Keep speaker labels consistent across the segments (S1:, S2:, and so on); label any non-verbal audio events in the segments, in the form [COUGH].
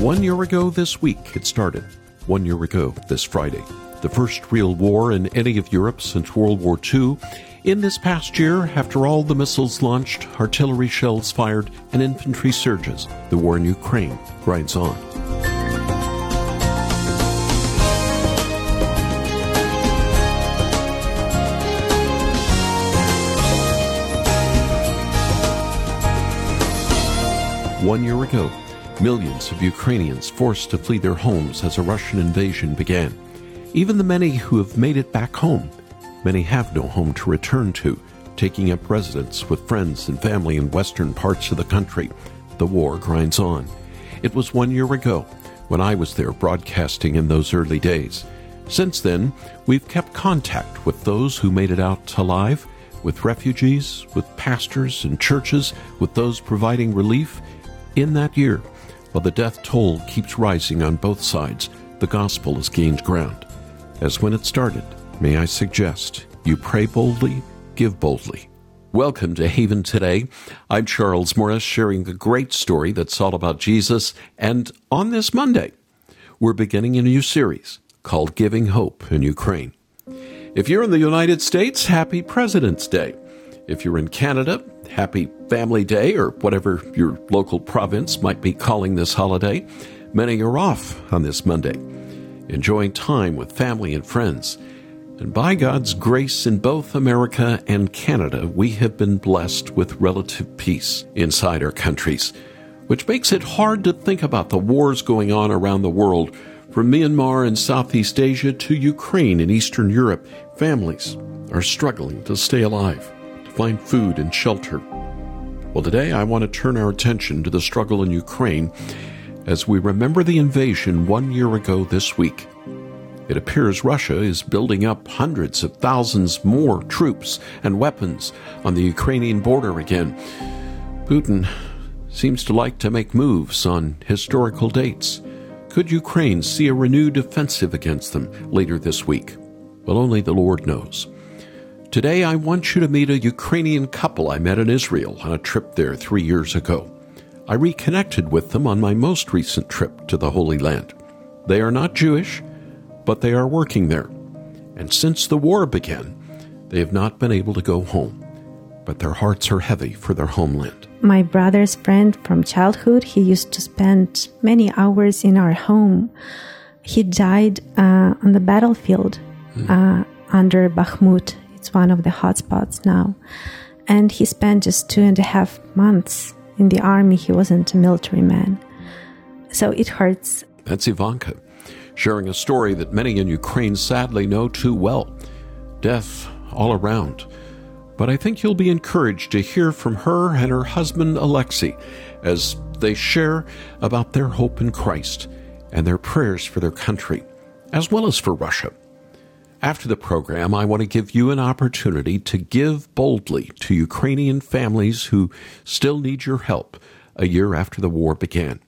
S1: One year ago this week, it started. One year ago this Friday. The first real war in any of Europe since World War II. In this past year, after all the missiles launched, artillery shells fired, and infantry surges, the war in Ukraine grinds on. One year ago, millions of Ukrainians forced to flee their homes as a Russian invasion began. Even the many who have made it back home, many have no home to return to, taking up residence with friends and family in western parts of the country. The war grinds on. It was one year ago when I was there broadcasting in those early days. Since then, we've kept contact with those who made it out alive, with refugees, with pastors and churches, with those providing relief, in that year, while the death toll keeps rising on both sides, the gospel has gained ground. As when it started, may I suggest you pray boldly, give boldly. Welcome to Haven Today. I'm Charles Morris, sharing a great story that's all about Jesus. And on this Monday, we're beginning a new series called Giving Hope in Ukraine. If you're in the United States, happy President's Day. If you're in Canada, happy Family Day or whatever your local province might be calling this holiday. Many are off on this Monday, enjoying time with family and friends. And by God's grace in both America and Canada, we have been blessed with relative peace inside our countries, which makes it hard to think about the wars going on around the world. From Myanmar in Southeast Asia to Ukraine in Eastern Europe, families are struggling to stay alive find food and shelter. Well, today I want to turn our attention to the struggle in Ukraine as we remember the invasion one year ago this week. It appears Russia is building up hundreds of thousands more troops and weapons on the Ukrainian border again. Putin seems to like to make moves on historical dates. Could Ukraine see a renewed offensive against them later this week? Well, only the Lord knows. Today, I want you to meet a Ukrainian couple I met in Israel on a trip there three years ago. I reconnected with them on my most recent trip to the Holy Land. They are not Jewish, but they are working there. And since the war began, they have not been able to go home. But their hearts are heavy for their homeland.
S2: My brother's friend from childhood, he used to spend many hours in our home. He died uh, on the battlefield hmm. uh, under Bakhmut it's one of the hotspots now. And he spent just two and a half months in the army. He wasn't a military man. So it hurts.
S1: That's Ivanka, sharing a story that many in Ukraine sadly know too well. Death all around. But I think you'll be encouraged to hear from her and her husband Alexei as they share about their hope in Christ and their prayers for their country, as well as for Russia. After the program, I want to give you an opportunity to give boldly to Ukrainian families who still need your help a year after the war began.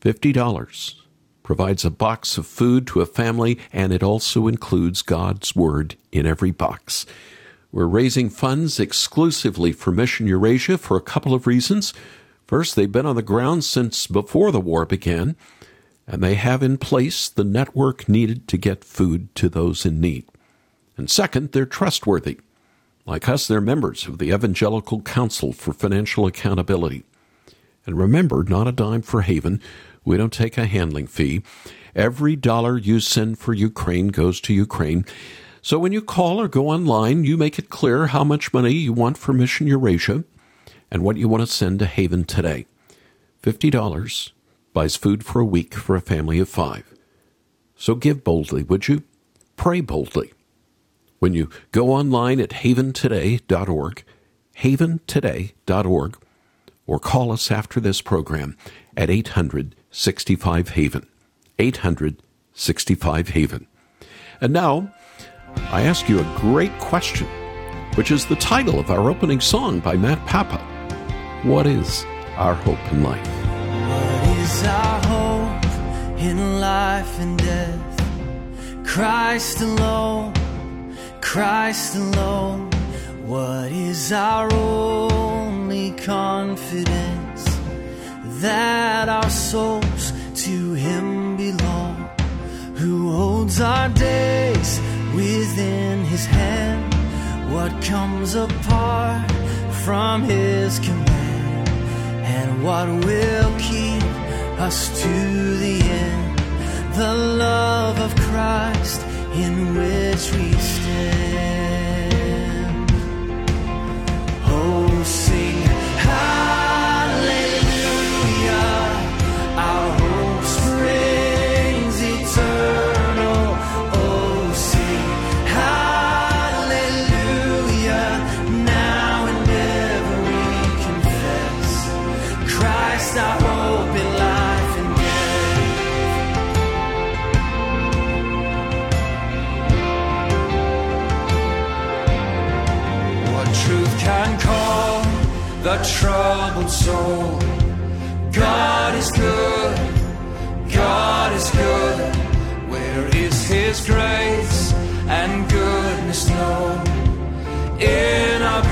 S1: $50 provides a box of food to a family, and it also includes God's Word in every box. We're raising funds exclusively for Mission Eurasia for a couple of reasons. First, they've been on the ground since before the war began and they have in place the network needed to get food to those in need. And second, they're trustworthy. Like us, they're members of the Evangelical Council for Financial Accountability. And remember, not a dime for Haven. We don't take a handling fee. Every dollar you send for Ukraine goes to Ukraine. So when you call or go online, you make it clear how much money you want for Mission Eurasia and what you want to send to Haven today. $50 buys food for a week for a family of five. So give boldly, would you? Pray boldly. When you go online at haventoday.org, haventoday.org, or call us after this program at 865 Haven. 865 Haven. And now, I ask you a great question, which is the title of our opening song by Matt Papa. What is our hope in life?
S3: our hope in life and death. Christ alone, Christ alone, what is our only confidence? That our souls to Him belong, who holds our days within His hand. What comes apart from His command, and what will keep us to the end. The love of Christ in which we stand. Can calm the troubled soul? God is good, God is good. Where is His grace and goodness known? In our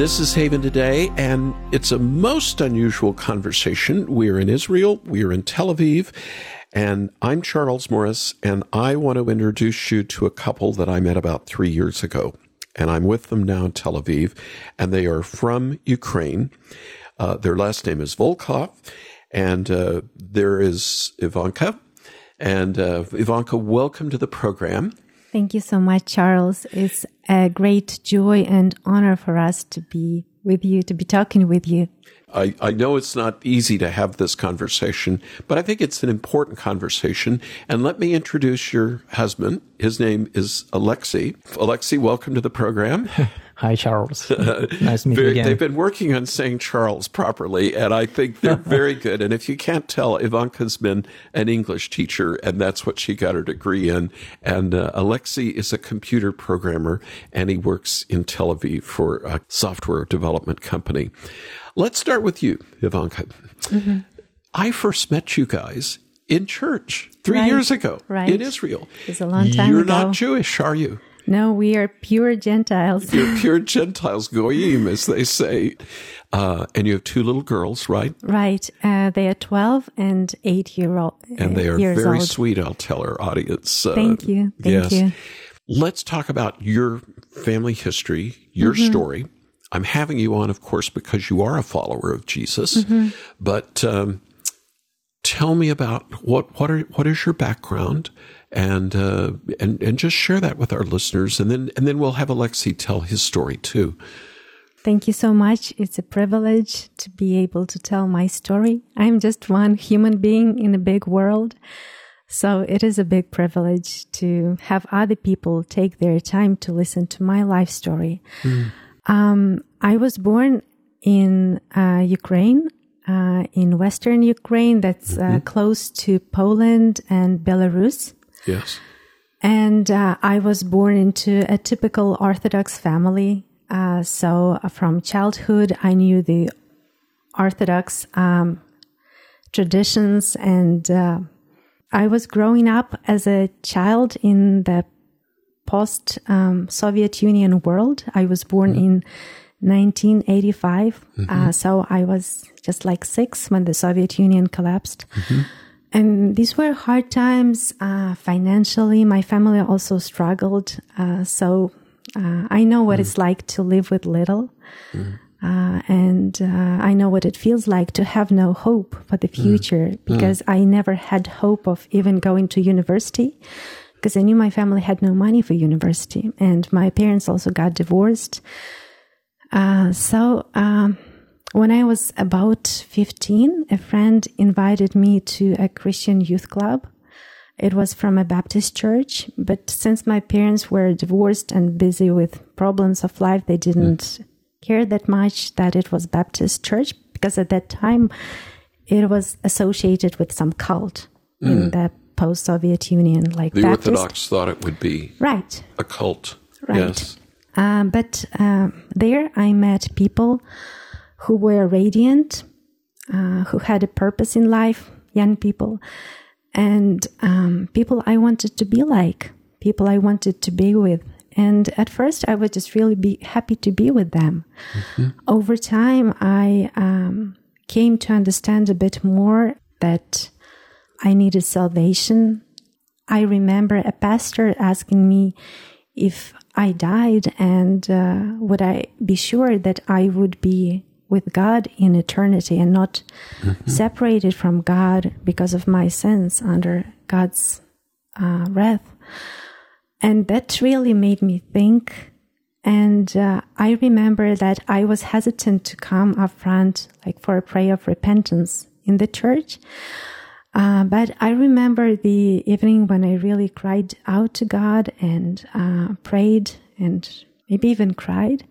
S1: This is Haven Today, and it's a most unusual conversation. We're in Israel, we're in Tel Aviv, and I'm Charles Morris, and I want to introduce you to a couple that I met about three years ago. And I'm with them now in Tel Aviv, and they are from Ukraine. Uh, their last name is Volkov, and uh, there is Ivanka. And uh, Ivanka, welcome to the program.
S2: Thank you so much, Charles. It's a great joy and honor for us to be with you, to be talking with you.
S1: I, I know it's not easy to have this conversation, but I think it's an important conversation. And let me introduce your husband. His name is Alexei. Alexei, welcome to the program. [LAUGHS]
S4: Hi, Charles. [LAUGHS] nice to meet you again.
S1: They've been working on saying Charles properly, and I think they're [LAUGHS] very good. And if you can't tell, Ivanka's been an English teacher, and that's what she got her degree in. And uh, Alexei is a computer programmer, and he works in Tel Aviv for a software development company. Let's start with you, Ivanka.
S2: Mm-hmm.
S1: I first met you guys in church three
S2: Right,
S1: years ago
S2: right.
S1: in Israel.
S2: It's a long time ago.
S1: You're
S2: ago.
S1: not Jewish, are you?
S2: No, we are pure Gentiles.
S1: You're [LAUGHS] pure Gentiles, goyim, as they say. Uh, and you have two little girls, right?
S2: right. Uh, they are 12 and 8 year old.
S1: And they are very
S2: old.
S1: sweet, I'll tell our audience. Uh,
S2: Thank you. Thank
S1: yes.
S2: you.
S1: Let's talk about your family history, your
S2: Mm-hmm.
S1: story. I'm having you on, of course, because you are a follower of Jesus.
S2: Mm-hmm.
S1: But um, tell me about what what are what is your background, and uh, and and just share that with our listeners, and then and then we'll have Alexei tell his story too.
S2: Thank you so much. It's a privilege to be able to tell my story. I'm just one human being in a big world. So it is a big privilege to have other people take their time to listen to my life story. Um, I was born in uh, Ukraine, uh, in Western Ukraine, that's uh, close to Poland and Belarus.
S1: Yes.
S2: And uh, I was born into a typical Orthodox family. Uh, so uh, from childhood, I knew the Orthodox um, traditions, and uh, I was growing up as a child in the post um, Soviet Union world. I was born in 1985, uh, so I was just like six when the Soviet Union collapsed. And these were hard times uh, financially. My family also struggled. Uh, so uh, I know what it's like to live with little. Uh, and uh, I know what it feels like to have no hope for the future because I never had hope of even going to university because I knew my family had no money for university. And my parents also got divorced. Uh, so, um, when I was about 15, a friend invited me to a Christian youth club. It was from a Baptist church, but since my parents were divorced and busy with problems of life, they didn't care that much that it was Baptist church because at that time it was associated with some cult in the post-Soviet Union, like
S1: The
S2: Baptist.
S1: Orthodox thought it would be
S2: Right.
S1: a cult.
S2: Right.
S1: Yes.
S2: Um, but um, there I met people who were radiant, uh, who had a purpose in life, young people, and um, people I wanted to be like, people I wanted to be with. And at first, I would just really be happy to be with them. Over time, I um, came to understand a bit more that I needed salvation. I remember a pastor asking me if I died and uh, would I be sure that I would be with God in eternity and not separated from God because of my sins under God's uh, wrath. And that really made me think. And uh, I remember that I was hesitant to come up front, like for a prayer of repentance in the church. Uh, but I remember the evening when I really cried out to God and uh, prayed and maybe even cried.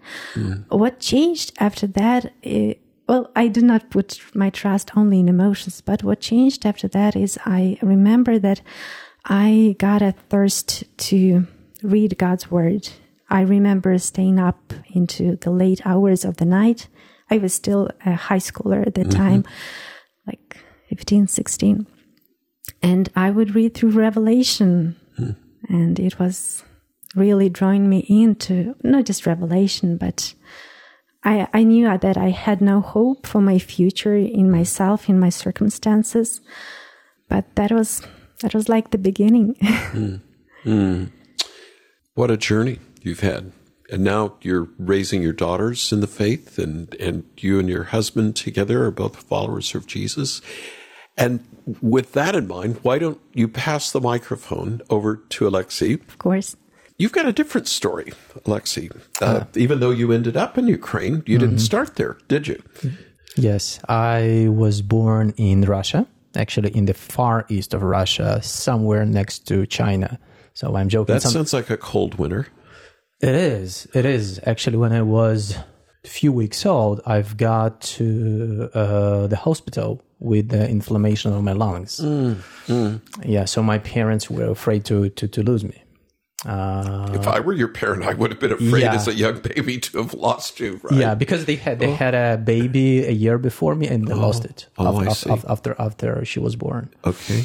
S2: What changed after that? eh, well, I did not put my trust only in emotions, but what changed after that is I remember that I got a thirst to read God's word. I remember staying up into the late hours of the night. I was still a high schooler at the time, like 15, 16. And I would read through Revelation, and it was really drawing me into not just Revelation, but I, I knew that I had no hope for my future in myself, in my circumstances. But that was that was like the beginning. [LAUGHS] Hmm. Hmm.
S1: What a journey you've had. And now you're raising your daughters in the faith, and, and you and your husband together are both followers of Jesus. And with that in mind, why don't you pass the microphone over to Alexei?
S2: of course.
S1: You've got a different story, Alexei. Uh, even though you ended up in Ukraine, you didn't start there, did you?
S4: Yes, I was born in Russia, actually in the far east of Russia, somewhere next to China. So I'm joking.
S1: That
S4: some-
S1: sounds like a cold winter.
S4: It is. It is. Actually, when I was a few weeks old, I've got to uh, the hospital with the inflammation of my lungs. Yeah, so my parents were afraid to to, to lose me. Uh,
S1: If I were your parent, I would have been afraid
S4: Yeah.
S1: as a young baby to have lost you, right?
S4: yeah, because they had they had a baby a year before me and they lost it
S1: Oh,
S4: af-
S1: I see.
S4: af- after after she was born.
S1: Okay.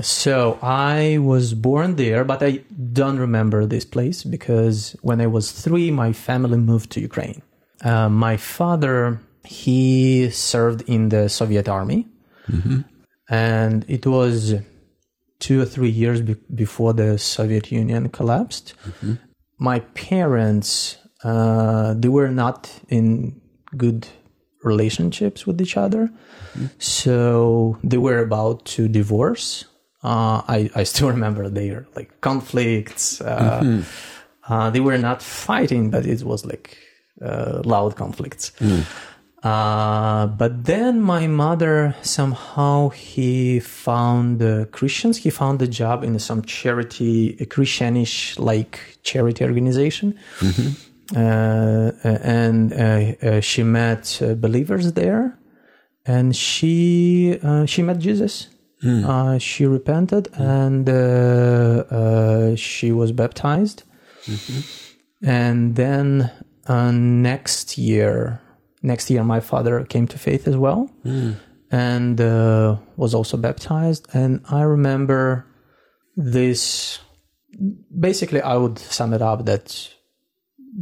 S4: So I was born there, but I don't remember this place because when I was three, my family moved to Ukraine. Uh, my father he served in the Soviet army, and it was two or three years be- before the Soviet Union collapsed. My parents uh, they were not in good relationships with each other, so they were about to divorce. Uh, I I still remember their like conflicts. Uh, uh, they were not fighting, but it was like uh, loud conflicts. Uh, but then my mother somehow he found uh, Christians. He found a job in some charity, a Christianish like charity organization, uh, and uh, uh, she met uh, believers there, and she uh, she met Jesus. Uh, she repented and uh, uh, she was baptized, and then uh, next year, next year, my father came to faith as well, and uh, was also baptized. And I remember this. Basically, I would sum it up that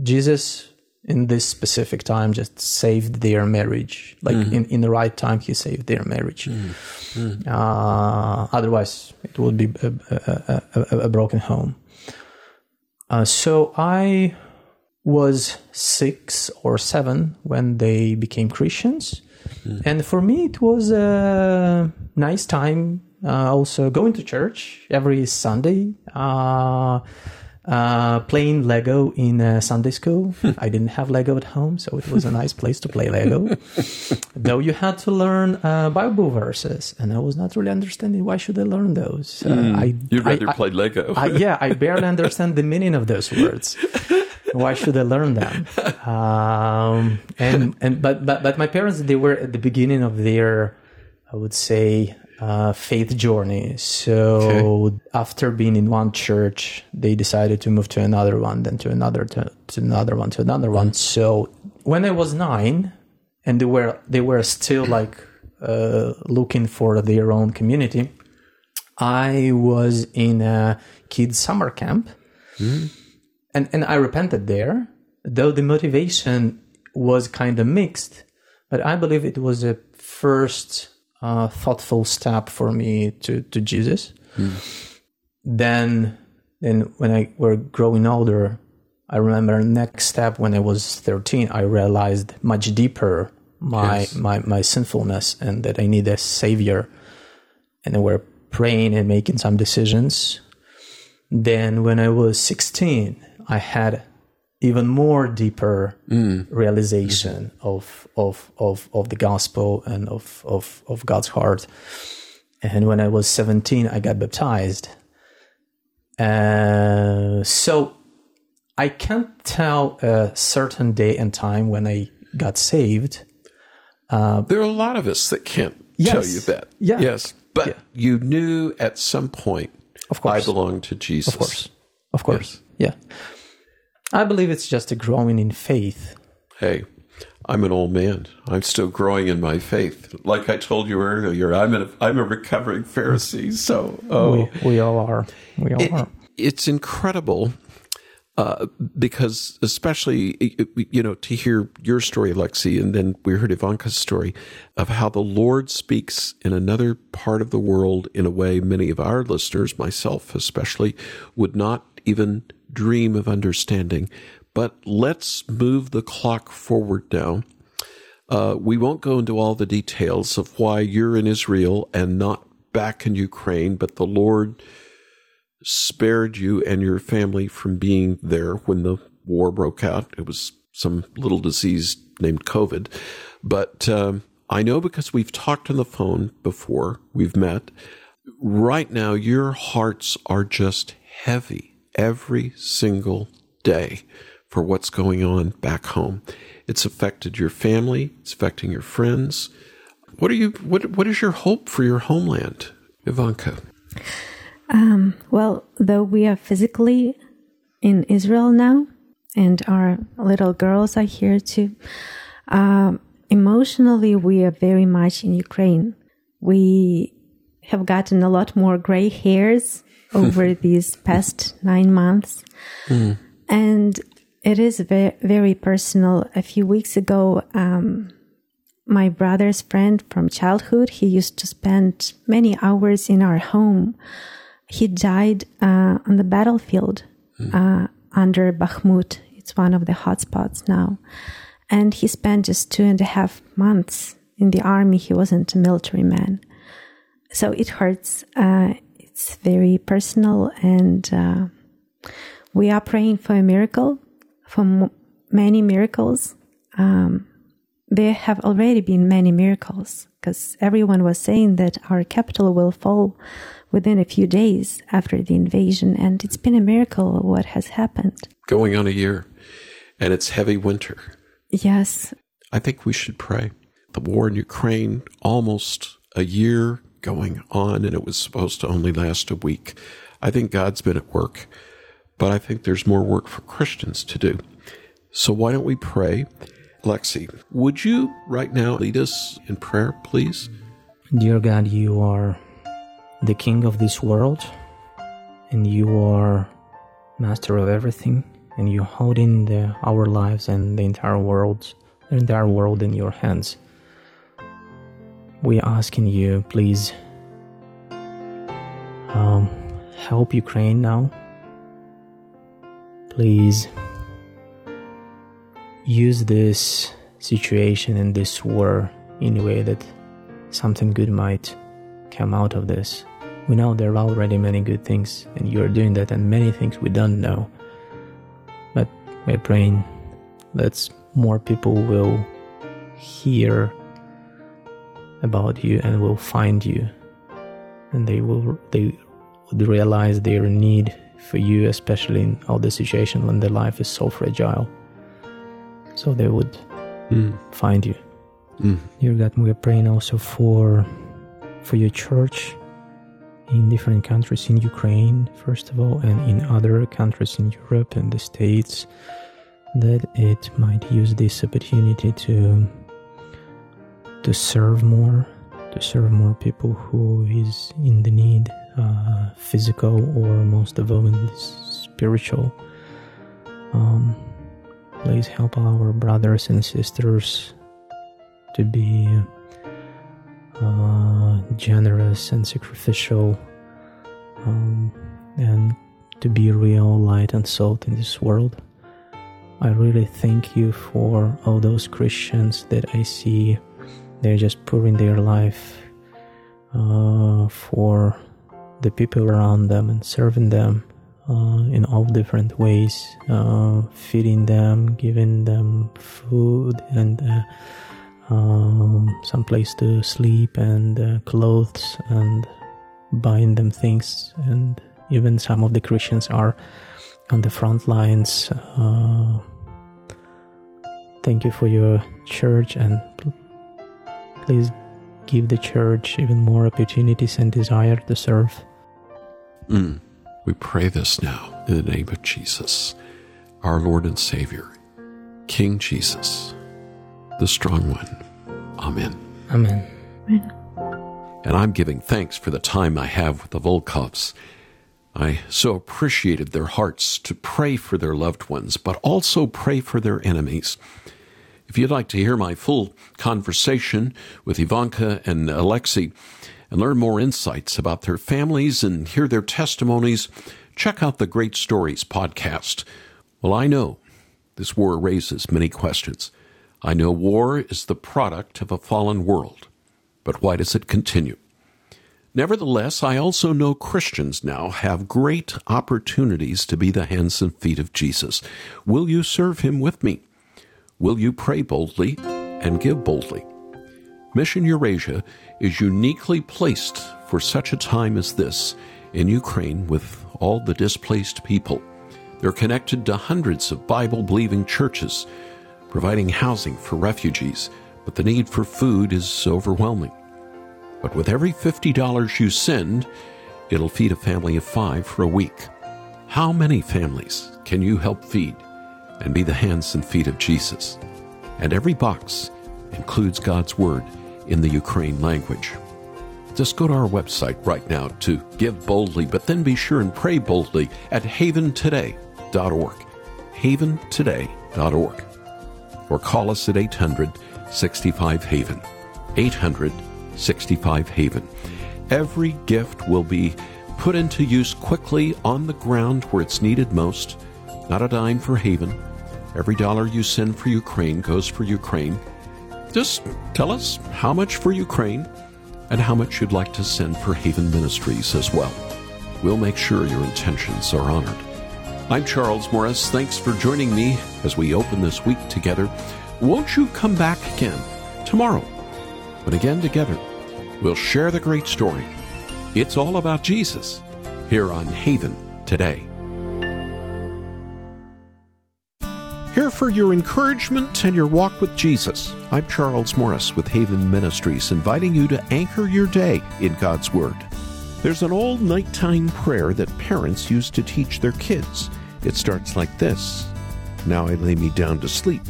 S4: Jesus in this specific time just saved their marriage. Like in, in the right time, he saved their marriage. Uh, otherwise, it would be a, a, a, a broken home. Uh, so I was six or seven when they became Christians. And for me, it was a nice time. Uh, also going to church every Sunday. Uh, uh, playing Lego in uh, Sunday school. I didn't have Lego at home, so it was a nice place to play Lego. [LAUGHS] Though you had to learn uh, Bible verses, and I was not really understanding why should I learn those. Uh, I,
S1: You'd rather
S4: I-
S1: play Lego.
S4: I, yeah, I barely [LAUGHS] understand the meaning of those words. Why should I learn them? Um, and and but but but my parents they were at the beginning of their, I would say, uh, faith journey. So after being in one church, they decided to move to another one, then to another, to, to another one, to another one. So when I was nine, and they were they were still like uh, looking for their own community. I was in a kids summer camp, and and I repented there. Though the motivation was kind of mixed, but I believe it was a first uh, thoughtful step for me to to Jesus. Then, then when I were growing older, I remember next step when I was thirteen, I realized much deeper my
S1: Yes.
S4: my my sinfulness and that I need a savior and I were praying and making some decisions. Then when I was 16, I had even more deeper realization of, of, of, of the gospel and of, of, of God's heart. And when I was 17, I got baptized. Uh, so I can't tell a certain day and time when I got saved.
S1: There are a lot of us that can't
S4: Yes.
S1: tell you that.
S4: Yeah.
S1: Yes. But
S4: Yeah.
S1: you knew at some point,
S4: Of course.
S1: I belong to Jesus.
S4: Of course. Of course. Yeah. I believe it's just a growing in faith.
S1: Hey, I'm an old man. I'm still growing in my faith. Like I told you earlier, I'm a, I'm a recovering Pharisee. So, oh,
S4: We, we all are. We all
S1: It-
S4: are.
S1: it's incredible uh, because, especially, you know, to hear your story, Lexi, and then we heard Ivanka's story of how the Lord speaks in another part of the world in a way many of our listeners, myself especially, would not even dream of understanding. But let's move the clock forward now. Uh, we won't go into all the details of why you're in Israel and not back in Ukraine, but the Lord spared you and your family from being there when the war broke out. It was some little disease named COVID. But um, I know because we've talked on the phone before, we've met. Right now, your hearts are just heavy every single day for what's going on back home. It's affected your family, it's affecting your friends. What are you what what is your hope for your homeland, Ivanka?
S2: Um, well, though we are physically in Israel now, and our little girls are here too, um, emotionally we are very much in Ukraine. We have gotten a lot more gray hairs over [LAUGHS] these past nine months. Mm. And it is very, very personal. A few weeks ago, um, my brother's friend from childhood, he used to spend many hours in our home. He died uh, on the battlefield mm. uh, under Bakhmut. It's one of the hotspots now. And he spent just two and a half months in the army. He wasn't a military man. So it hurts. Uh, it's very personal, and uh, we are praying for a miracle, for m- many miracles. Um, there have already been many miracles because everyone was saying that our capital will fall within a few days after the invasion, and it's been a miracle what has happened.
S1: Going on a year, and it's heavy winter.
S2: Yes.
S1: I think we should pray. The war in Ukraine, almost a year going on, and it was supposed to only last a week. I think God's been at work, but I think there's more work for Christians to do. So why don't we pray? Lexi, would you right now lead us in prayer, please?
S4: Dear God, you are the King of this world, and you are master of everything, and you're holding the, our lives and the entire world, the entire world in your hands we are asking you, please um, help Ukraine now. Please use this situation and this war in a way that something good might come out of this. We know there are already many good things, and you're doing that, and many things we don't know. But we're praying that more people will hear about you and will find you and they will they would realize their need for you especially in all the situation when their life is so fragile so they would mm. find you mm. dear god we are praying also for for your church in different countries in ukraine first of all and in other countries in europe and the states that it might use this opportunity to to serve more, to serve more people who is in the need, uh, physical or most of all spiritual. Um, please help our brothers and sisters to be uh, generous and sacrificial, um, and to be real light and salt in this world. I really thank you for all those Christians that I see they're just pouring their life uh, for the people around them and serving them uh, in all different ways, uh, feeding them, giving them food and uh, um, some place to sleep and uh, clothes and buying them things. And even some of the Christians are on the front lines. Uh, thank you for your church and please give the church even more opportunities and desire to serve.
S1: Mm. We pray this now in the name of Jesus, our Lord and Savior, King Jesus, the strong one. Amen.
S4: Amen.
S2: Amen.
S1: And I'm giving thanks for the time I have with the Volkovs. I so appreciated their hearts to pray for their loved ones, but also pray for their enemies. If you'd like to hear my full conversation with Ivanka and Alexei and learn more insights about their families and hear their testimonies, check out the Great Stories podcast. Well, I know this war raises many questions. I know war is the product of a fallen world, but why does it continue? Nevertheless, I also know Christians now have great opportunities to be the hands and feet of Jesus. Will you serve him with me? Will you pray boldly and give boldly? Mission Eurasia is uniquely placed for such a time as this in Ukraine with all the displaced people They're connected to hundreds of Bible believing churches, providing housing for refugees, but the need for food is overwhelming. But with every $50 you send, it'll feed a family of five for a week. How many families can you help feed and be the hands and feet of Jesus? And every box includes God's Word in the Ukraine language. Just go to our website right now to give boldly, but then be sure and pray boldly at haventoday.org. Haventoday.org. Or call us at 800 65 Haven. 800 65 Haven. Every gift will be put into use quickly on the ground where it's needed most. Not a dime for Haven. Every dollar you send for Ukraine goes for Ukraine. Just tell us how much for Ukraine and how much you'd like to send for Haven Ministries as well. We'll make sure your intentions are honored. I'm Charles Morris. Thanks for joining me as we open this week together. Won't you come back again tomorrow? But again, together, we'll share the great story. It's all about Jesus here on Haven today. Here for your encouragement and your walk with Jesus. I'm Charles Morris with Haven Ministries, inviting you to anchor your day in God's Word. There's an old nighttime prayer that parents use to teach their kids. It starts like this Now I lay me down to sleep.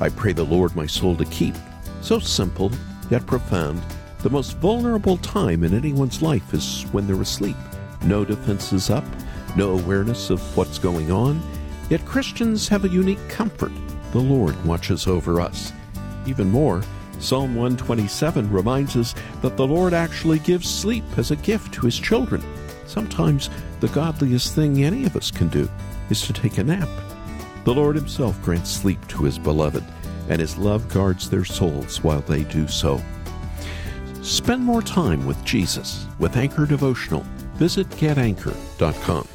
S1: I pray the Lord my soul to keep. So simple, yet profound. The most vulnerable time in anyone's life is when they're asleep. No defenses up, no awareness of what's going on Yet Christians have a unique comfort. The Lord watches over us. Even more, Psalm 127 reminds us that the Lord actually gives sleep as a gift to his children. Sometimes the godliest thing any of us can do is to take a nap. The Lord himself grants sleep to his beloved, and his love guards their souls while they do so. Spend more time with Jesus with Anchor Devotional. Visit getanchor.com.